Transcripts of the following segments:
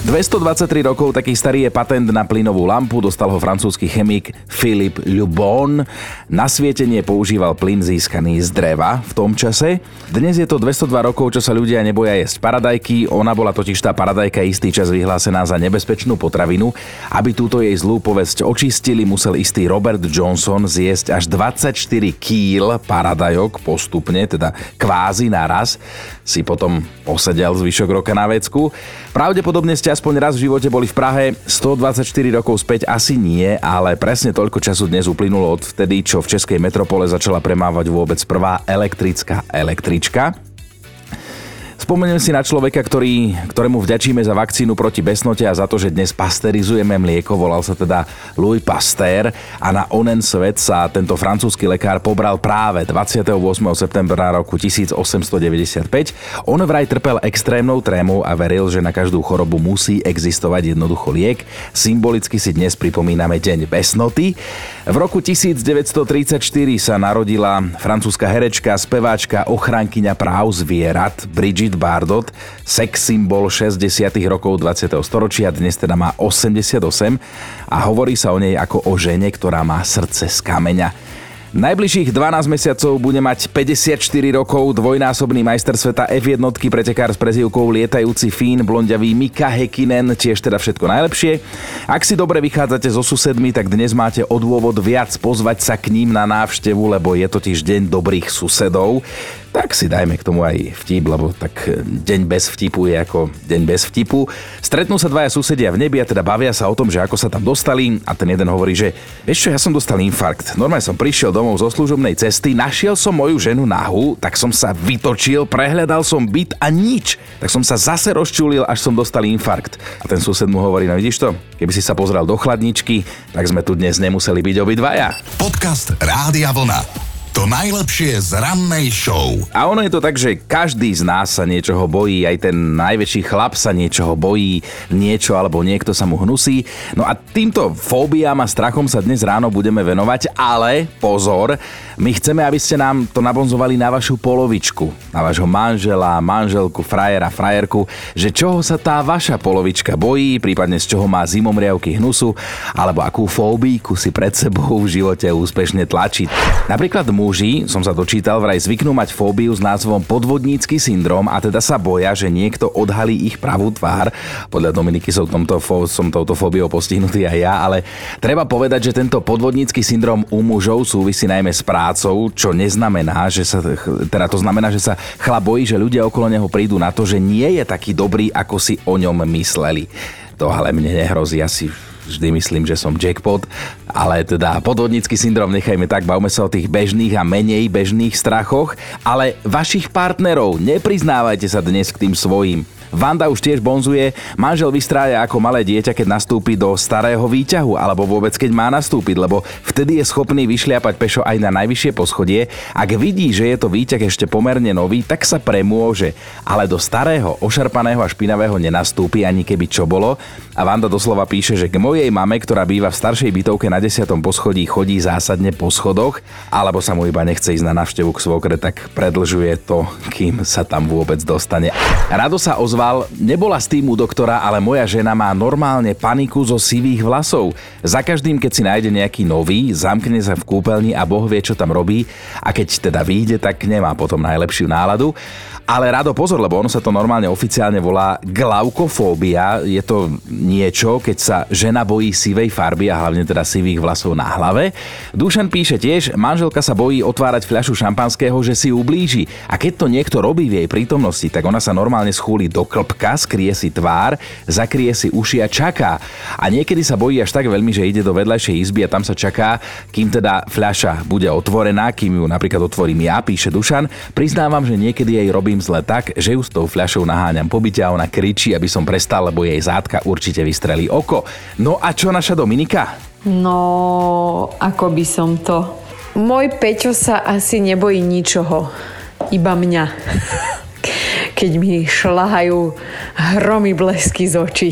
223 rokov taký starý je patent na plynovú lampu, dostal ho francúzsky chemik Philippe Lubon. Na svietenie používal plyn získaný z dreva v tom čase. Dnes je to 202 rokov, čo sa ľudia neboja jesť paradajky. Ona bola totiž tá paradajka istý čas vyhlásená za nebezpečnú potravinu. Aby túto jej zlú povesť očistili, musel istý Robert Johnson zjesť až 24 kýl paradajok postupne, teda kvázi naraz. Si potom posedel zvyšok roka na vecku. Pravdepodobne ste aspoň raz v živote boli v Prahe, 124 rokov späť asi nie, ale presne toľko času dnes uplynulo od vtedy, čo v českej metropole začala premávať vôbec prvá elektrická električka. Spomeniem si na človeka, ktorý, ktorému vďačíme za vakcínu proti besnote a za to, že dnes pasterizujeme mlieko. Volal sa teda Louis Pasteur a na onen svet sa tento francúzsky lekár pobral práve 28. septembra roku 1895. On vraj trpel extrémnou trémou a veril, že na každú chorobu musí existovať jednoducho liek. Symbolicky si dnes pripomíname Deň besnoty. V roku 1934 sa narodila francúzska herečka, speváčka, ochrankyňa práv zvierat Brigitte Bardot, sex symbol 60. rokov 20. storočia, dnes teda má 88 a hovorí sa o nej ako o žene, ktorá má srdce z kameňa. Najbližších 12 mesiacov bude mať 54 rokov dvojnásobný majster sveta F1 pretekár s prezivkou lietajúci Fín, blondiavý Mika Hekinen, tiež teda všetko najlepšie. Ak si dobre vychádzate so susedmi, tak dnes máte o dôvod viac pozvať sa k ním na návštevu, lebo je totiž deň dobrých susedov tak si dajme k tomu aj vtip, lebo tak e, deň bez vtipu je ako deň bez vtipu. Stretnú sa dvaja susedia v nebi a teda bavia sa o tom, že ako sa tam dostali a ten jeden hovorí, že vieš čo, ja som dostal infarkt. Normálne som prišiel domov zo služobnej cesty, našiel som moju ženu nahu, tak som sa vytočil, prehľadal som byt a nič. Tak som sa zase rozčulil, až som dostal infarkt. A ten sused mu hovorí, no vidíš to, keby si sa pozrel do chladničky, tak sme tu dnes nemuseli byť obidvaja. Podcast Rádia Vlna. To najlepšie z rannej show. A ono je to tak, že každý z nás sa niečoho bojí, aj ten najväčší chlap sa niečoho bojí, niečo alebo niekto sa mu hnusí. No a týmto fóbiám a strachom sa dnes ráno budeme venovať, ale pozor, my chceme, aby ste nám to nabonzovali na vašu polovičku, na vášho manžela, manželku, frajera, frajerku, že čoho sa tá vaša polovička bojí, prípadne z čoho má zimomriavky hnusu, alebo akú fóbíku si pred sebou v živote úspešne tlačiť. Napríklad mu muži, som sa dočítal, vraj zvyknú mať fóbiu s názvom podvodnícky syndrom a teda sa boja, že niekto odhalí ich pravú tvár. Podľa Dominiky som, tomto, som touto fóbiou postihnutý aj ja, ale treba povedať, že tento podvodnícky syndrom u mužov súvisí najmä s prácou, čo neznamená, že sa, teda to znamená, že sa chlap bojí, že ľudia okolo neho prídu na to, že nie je taký dobrý, ako si o ňom mysleli. To ale mne nehrozí asi vždy myslím, že som jackpot, ale teda podvodnícky syndrom nechajme tak, bavme sa o tých bežných a menej bežných strachoch, ale vašich partnerov nepriznávajte sa dnes k tým svojim. Vanda už tiež bonzuje, manžel vystrája ako malé dieťa, keď nastúpi do starého výťahu, alebo vôbec keď má nastúpiť, lebo vtedy je schopný vyšliapať pešo aj na najvyššie poschodie. Ak vidí, že je to výťah ešte pomerne nový, tak sa premôže, ale do starého, ošarpaného a špinavého nenastúpi ani keby čo bolo. A Vanda doslova píše, že k mojej mame, ktorá býva v staršej bytovke na 10. poschodí, chodí zásadne po schodoch, alebo sa mu iba nechce ísť na návštevu k svokre, tak predlžuje to, kým sa tam vôbec dostane. Rado sa ozva ozval, nebola s tým u doktora, ale moja žena má normálne paniku zo sivých vlasov. Za každým, keď si nájde nejaký nový, zamkne sa v kúpeľni a Boh vie, čo tam robí a keď teda vyjde, tak nemá potom najlepšiu náladu. Ale rado pozor, lebo ono sa to normálne oficiálne volá glaukofóbia. Je to niečo, keď sa žena bojí sivej farby a hlavne teda sivých vlasov na hlave. Dušan píše tiež, manželka sa bojí otvárať fľašu šampanského, že si ublíži. A keď to niekto robí v jej prítomnosti, tak ona sa normálne schúli do klpka, skrie si tvár, zakrie si uši a čaká. A niekedy sa bojí až tak veľmi, že ide do vedľajšej izby a tam sa čaká, kým teda fľaša bude otvorená, kým ju napríklad otvorím ja, píše Dušan. Priznávam, že niekedy jej robím zle tak, že ju s tou fľašou naháňam po byte a ona kričí, aby som prestal, lebo jej zátka určite vystrelí oko. No a čo naša Dominika? No, ako by som to... Môj Peťo sa asi nebojí ničoho, iba mňa. Keď mi šlahajú hromy blesky z očí.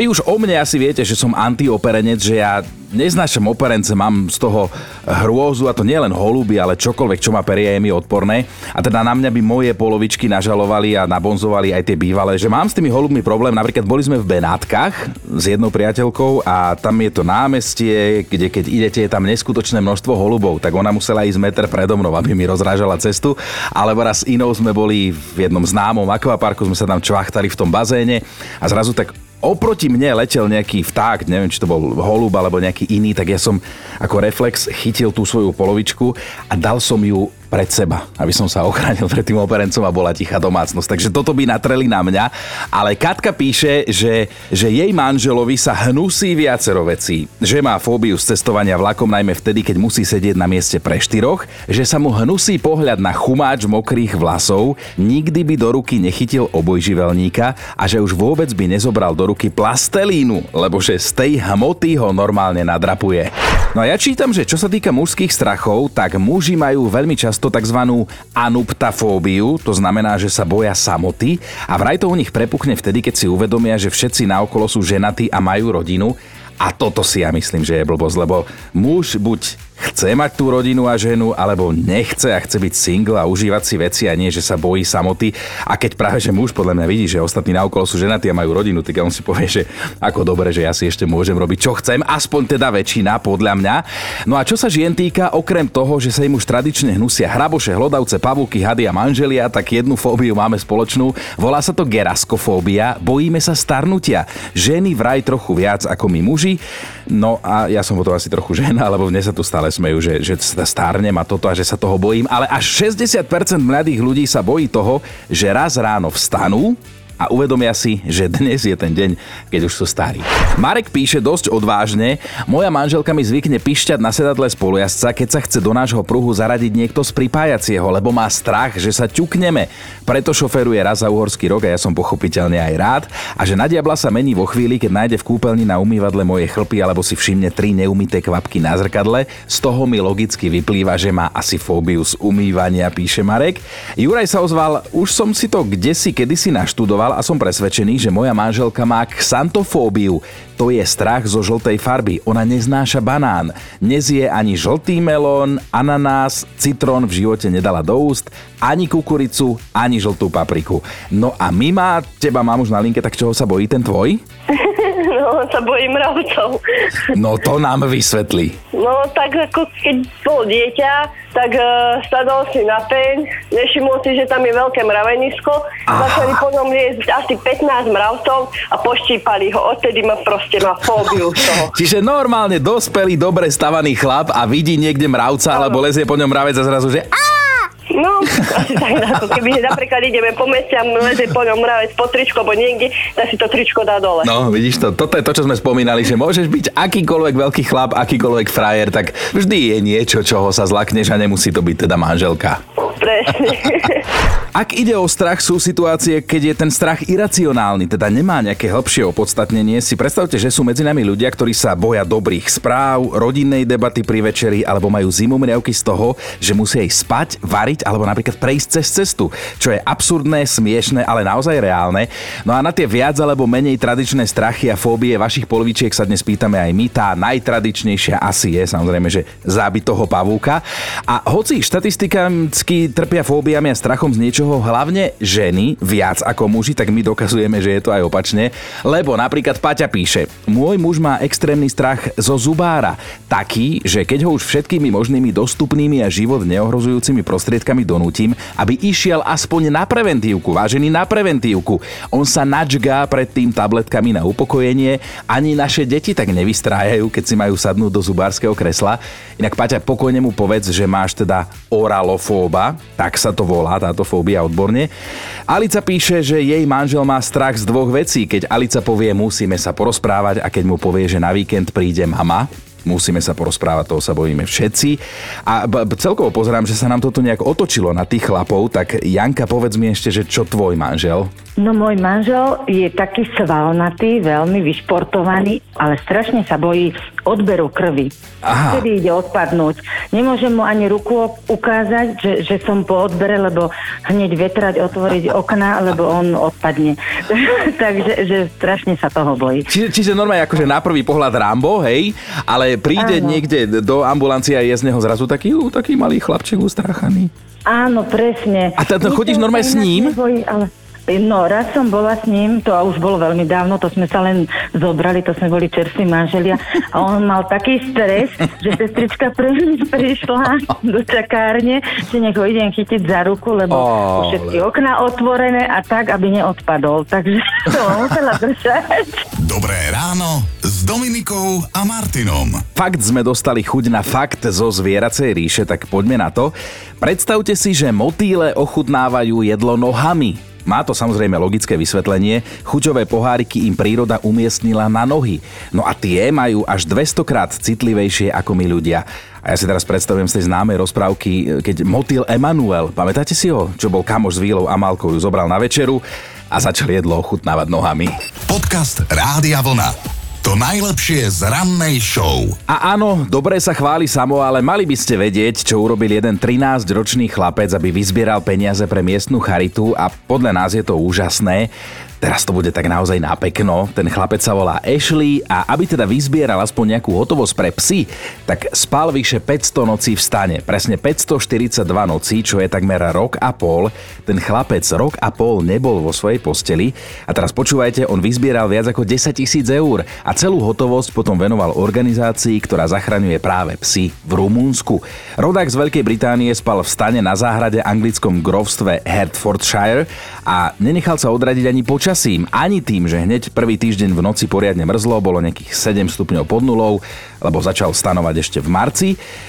Vy už o mne asi viete, že som antioperenec, že ja neznášam operence, mám z toho hrôzu a to nie len holuby, ale čokoľvek, čo má peria, je mi odporné. A teda na mňa by moje polovičky nažalovali a nabonzovali aj tie bývalé, že mám s tými holubmi problém. Napríklad boli sme v Benátkach s jednou priateľkou a tam je to námestie, kde keď idete, je tam neskutočné množstvo holubov, tak ona musela ísť meter predo mnou, aby mi rozrážala cestu. Alebo raz inou sme boli v jednom známom akvaparku, sme sa tam čvachtali v tom bazéne a zrazu tak oproti mne letel nejaký vták, neviem, či to bol holub alebo nejaký iný, tak ja som ako reflex chytil tú svoju polovičku a dal som ju pred seba, aby som sa ochránil pred tým operencom a bola tichá domácnosť. Takže toto by natreli na mňa. Ale Katka píše, že, že jej manželovi sa hnusí viacero vecí. Že má fóbiu z cestovania vlakom najmä vtedy, keď musí sedieť na mieste pre štyroch, že sa mu hnusí pohľad na chumáč mokrých vlasov, nikdy by do ruky nechytil obojživelníka a že už vôbec by nezobral do ruky plastelínu, lebo že z tej hmoty ho normálne nadrapuje. No a ja čítam, že čo sa týka mužských strachov, tak muži majú veľmi často často tzv. anuptafóbiu, to znamená, že sa boja samoty a vraj to u nich prepukne vtedy, keď si uvedomia, že všetci naokolo sú ženatí a majú rodinu a toto si ja myslím, že je blbosť, lebo muž buď chce mať tú rodinu a ženu, alebo nechce a chce byť single a užívať si veci a nie, že sa bojí samoty. A keď práve, že muž podľa mňa vidí, že ostatní naokolo sú ženatí a majú rodinu, tak on si povie, že ako dobre, že ja si ešte môžem robiť, čo chcem, aspoň teda väčšina, podľa mňa. No a čo sa žien týka, okrem toho, že sa im už tradične hnusia hraboše, hlodavce, pavúky, hady a manželia, tak jednu fóbiu máme spoločnú. Volá sa to geraskofóbia. Bojíme sa starnutia. Ženy vraj trochu viac ako my muži. No a ja som potom asi trochu žena, lebo mne sa tu stále smejú, že, že stárnem a toto a že sa toho bojím. Ale až 60% mladých ľudí sa bojí toho, že raz ráno vstanú a uvedomia si, že dnes je ten deň, keď už sú starí. Marek píše dosť odvážne, moja manželka mi zvykne pišťať na sedadle spolujazca, keď sa chce do nášho pruhu zaradiť niekto z pripájacieho, lebo má strach, že sa ťukneme. Preto šoferuje raz za uhorský rok a ja som pochopiteľne aj rád a že na diabla sa mení vo chvíli, keď nájde v kúpeľni na umývadle moje chlpy alebo si všimne tri neumité kvapky na zrkadle. Z toho mi logicky vyplýva, že má asi fóbiu z umývania, píše Marek. Juraj sa ozval, už som si to kde si kedysi naštudoval a som presvedčený, že moja manželka má xantofóbiu. To je strach zo žltej farby. Ona neznáša banán. Nezie ani žltý melón, ananás, citrón v živote nedala do úst, ani kukuricu, ani žltú papriku. No a my má, teba mám už na linke, tak čoho sa bojí ten tvoj? No, sa bojím mravcov. No to nám vysvetlí. No, tak ako keď bol dieťa, tak uh, sadol si na peň, nevšimol si, že tam je veľké mravenisko, začali po ňom liesť asi 15 mravcov a poštípali ho. Odtedy ma proste má fóbiu z toho. Čiže normálne dospelý, dobre stavaný chlap a vidí niekde mravca, ano. alebo lezie po ňom mravec a zrazu, že No, asi tak, ako keby napríklad ideme po meste a lezie po ňom mravec po tričko, alebo niekde, tak si to tričko dá dole. No, vidíš to, toto je to, čo sme spomínali, že môžeš byť akýkoľvek veľký chlap, akýkoľvek frajer, tak vždy je niečo, čoho sa zlakneš a nemusí to byť teda manželka. Presne. Ak ide o strach, sú situácie, keď je ten strach iracionálny, teda nemá nejaké hĺbšie opodstatnenie. Si predstavte, že sú medzi nami ľudia, ktorí sa boja dobrých správ, rodinnej debaty pri večeri alebo majú zimomriavky z toho, že musia ísť spať, variť alebo napríklad prejsť cez cestu, čo je absurdné, smiešné, ale naozaj reálne. No a na tie viac alebo menej tradičné strachy a fóbie vašich polovičiek sa dnes pýtame aj my. Tá najtradičnejšia asi je samozrejme, že zábyt toho pavúka. A hoci štatisticky trpia fóbiami a strachom z niečoho, čoho hlavne ženy viac ako muži, tak my dokazujeme, že je to aj opačne. Lebo napríklad Paťa píše, môj muž má extrémny strach zo zubára. Taký, že keď ho už všetkými možnými dostupnými a život neohrozujúcimi prostriedkami donútim, aby išiel aspoň na preventívku, vážený na preventívku. On sa načgá pred tým tabletkami na upokojenie, ani naše deti tak nevystrájajú, keď si majú sadnúť do zubárskeho kresla. Inak Paťa, pokojne mu povedz, že máš teda oralofóba, tak sa to volá táto fóbia odborne. Alica píše, že jej manžel má strach z dvoch vecí. Keď Alica povie, musíme sa porozprávať a keď mu povie, že na víkend príde mama, musíme sa porozprávať, toho sa bojíme všetci. A b- celkovo pozerám, že sa nám toto nejak otočilo na tých chlapov, tak Janka, povedz mi ešte, že čo tvoj manžel? No môj manžel je taký svalnatý, veľmi vyšportovaný, ale strašne sa bojí odberu krvi. Aha. Vtedy ide odpadnúť. Nemôžem mu ani ruku ukázať, že, že som po odbere, lebo hneď vetrať, otvoriť okna, lebo on odpadne. Takže že strašne sa toho bojí. Čiže, čiže normálne akože na prvý pohľad Rambo, hej, ale príde Áno. niekde do ambulancie a je z neho zrazu taký, taký malý chlapček ustráchaný. Áno, presne. A teda Nič chodíš normálne s ním? Nebojí, ale... No, raz som bola s ním, to už bolo veľmi dávno, to sme sa len zobrali, to sme boli čerství manželia a on mal taký stres, že sestrička prvý prišla do čakárne, že nech ho idem chytiť za ruku, lebo už všetky okná otvorené a tak, aby neodpadol. Takže to musela držať. Dobré ráno s Dominikou a Martinom. Fakt sme dostali chuť na fakt zo zvieracej ríše, tak poďme na to. Predstavte si, že motýle ochutnávajú jedlo nohami. Má to samozrejme logické vysvetlenie. Chuťové poháriky im príroda umiestnila na nohy. No a tie majú až 200 krát citlivejšie ako my ľudia. A ja si teraz predstavujem z tej známej rozprávky, keď motýl Emanuel, pamätáte si ho? Čo bol kamoš s Vílou a Malkou, ju zobral na večeru a začal jedlo ochutnávať nohami. Podcast Rádia Vlna. To najlepšie z rannej show. A áno, dobre sa chváli samo, ale mali by ste vedieť, čo urobil jeden 13-ročný chlapec, aby vyzbieral peniaze pre miestnu charitu a podľa nás je to úžasné. Teraz to bude tak naozaj na pekno. Ten chlapec sa volá Ashley a aby teda vyzbieral aspoň nejakú hotovosť pre psy, tak spal vyše 500 nocí v stane. Presne 542 nocí, čo je takmer rok a pol. Ten chlapec rok a pol nebol vo svojej posteli. A teraz počúvajte, on vyzbieral viac ako 10 tisíc eur a celú hotovosť potom venoval organizácii, ktorá zachraňuje práve psy v Rumúnsku. Rodák z Veľkej Británie spal v stane na záhrade anglickom grovstve Hertfordshire a nenechal sa odradiť ani počasím, ani tým, že hneď prvý týždeň v noci poriadne mrzlo, bolo nejakých 7 stupňov pod nulou, lebo začal stanovať ešte v marci.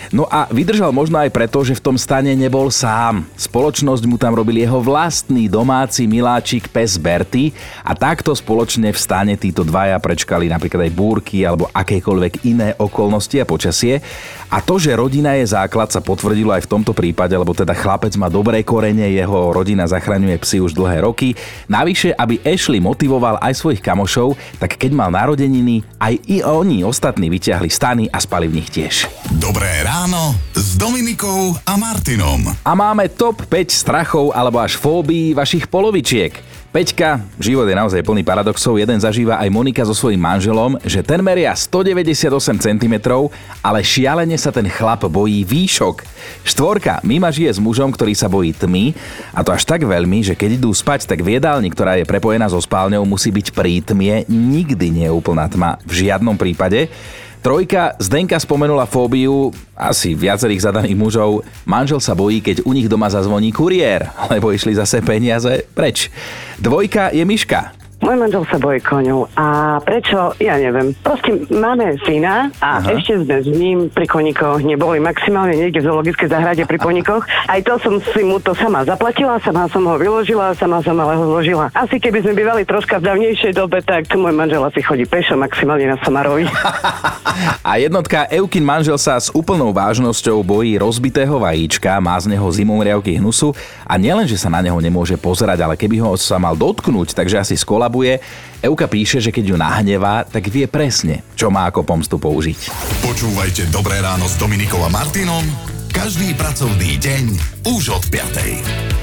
No a vydržal možno aj preto, že v tom stane nebol sám. Spoločnosť mu tam robil jeho vlastný domáci miláčik pes Berty a takto spoločne v stane títo dvaja prečkali napríklad aj búrky alebo akékoľvek iné okolnosti a počasie. A to, že rodina je základ, sa potvrdilo aj v tomto prípade, lebo teda chlapec má dobré korene, jeho rodina zachraňuje psy už dlhé roky. Navyše, aby Ashley motivoval aj svojich kamošov, tak keď mal narodeniny, aj i oni ostatní vyťahli stany a spali v nich tiež. Dobré ráno s Dominikou a Martinom. A máme top 5 strachov alebo až fóbií vašich polovičiek. Peťka, život je naozaj plný paradoxov, jeden zažíva aj Monika so svojím manželom, že ten meria 198 cm, ale šialene sa ten chlap bojí výšok. Štvorka, Mima žije s mužom, ktorý sa bojí tmy, a to až tak veľmi, že keď idú spať, tak v jedálni, ktorá je prepojená so spálňou, musí byť prítmie, nikdy nie je úplná tma, v žiadnom prípade. Trojka, Zdenka spomenula fóbiu asi viacerých zadaných mužov. Manžel sa bojí, keď u nich doma zazvoní kuriér, lebo išli zase peniaze preč. Dvojka je Miška. Môj manžel sa bojí koňov a prečo, ja neviem. Proste máme syna a Aha. Ešte sme s ním pri koníkoch neboli maximálne niekde v zoologickej záhrade pri koníkoch. Aj to som si mu to sama zaplatila, sama som ho vyložila, sama som ale ho zložila. Asi keby sme bývali troška v dávnejšej dobe, tak môj manžel asi chodí pešo maximálne na Samarovi. A jednotka Eukin manžel sa s úplnou vážnosťou bojí rozbitého vajíčka, má z neho zimomriavky hnusu a nielen, že sa na neho nemôže pozerať, ale keby ho sa mal dotknúť, takže asi skolabuje. Euka píše, že keď ju nahnevá, tak vie presne, čo má ako pomstu použiť. Počúvajte Dobré ráno s Dominikou a Martinom každý pracovný deň už od 5.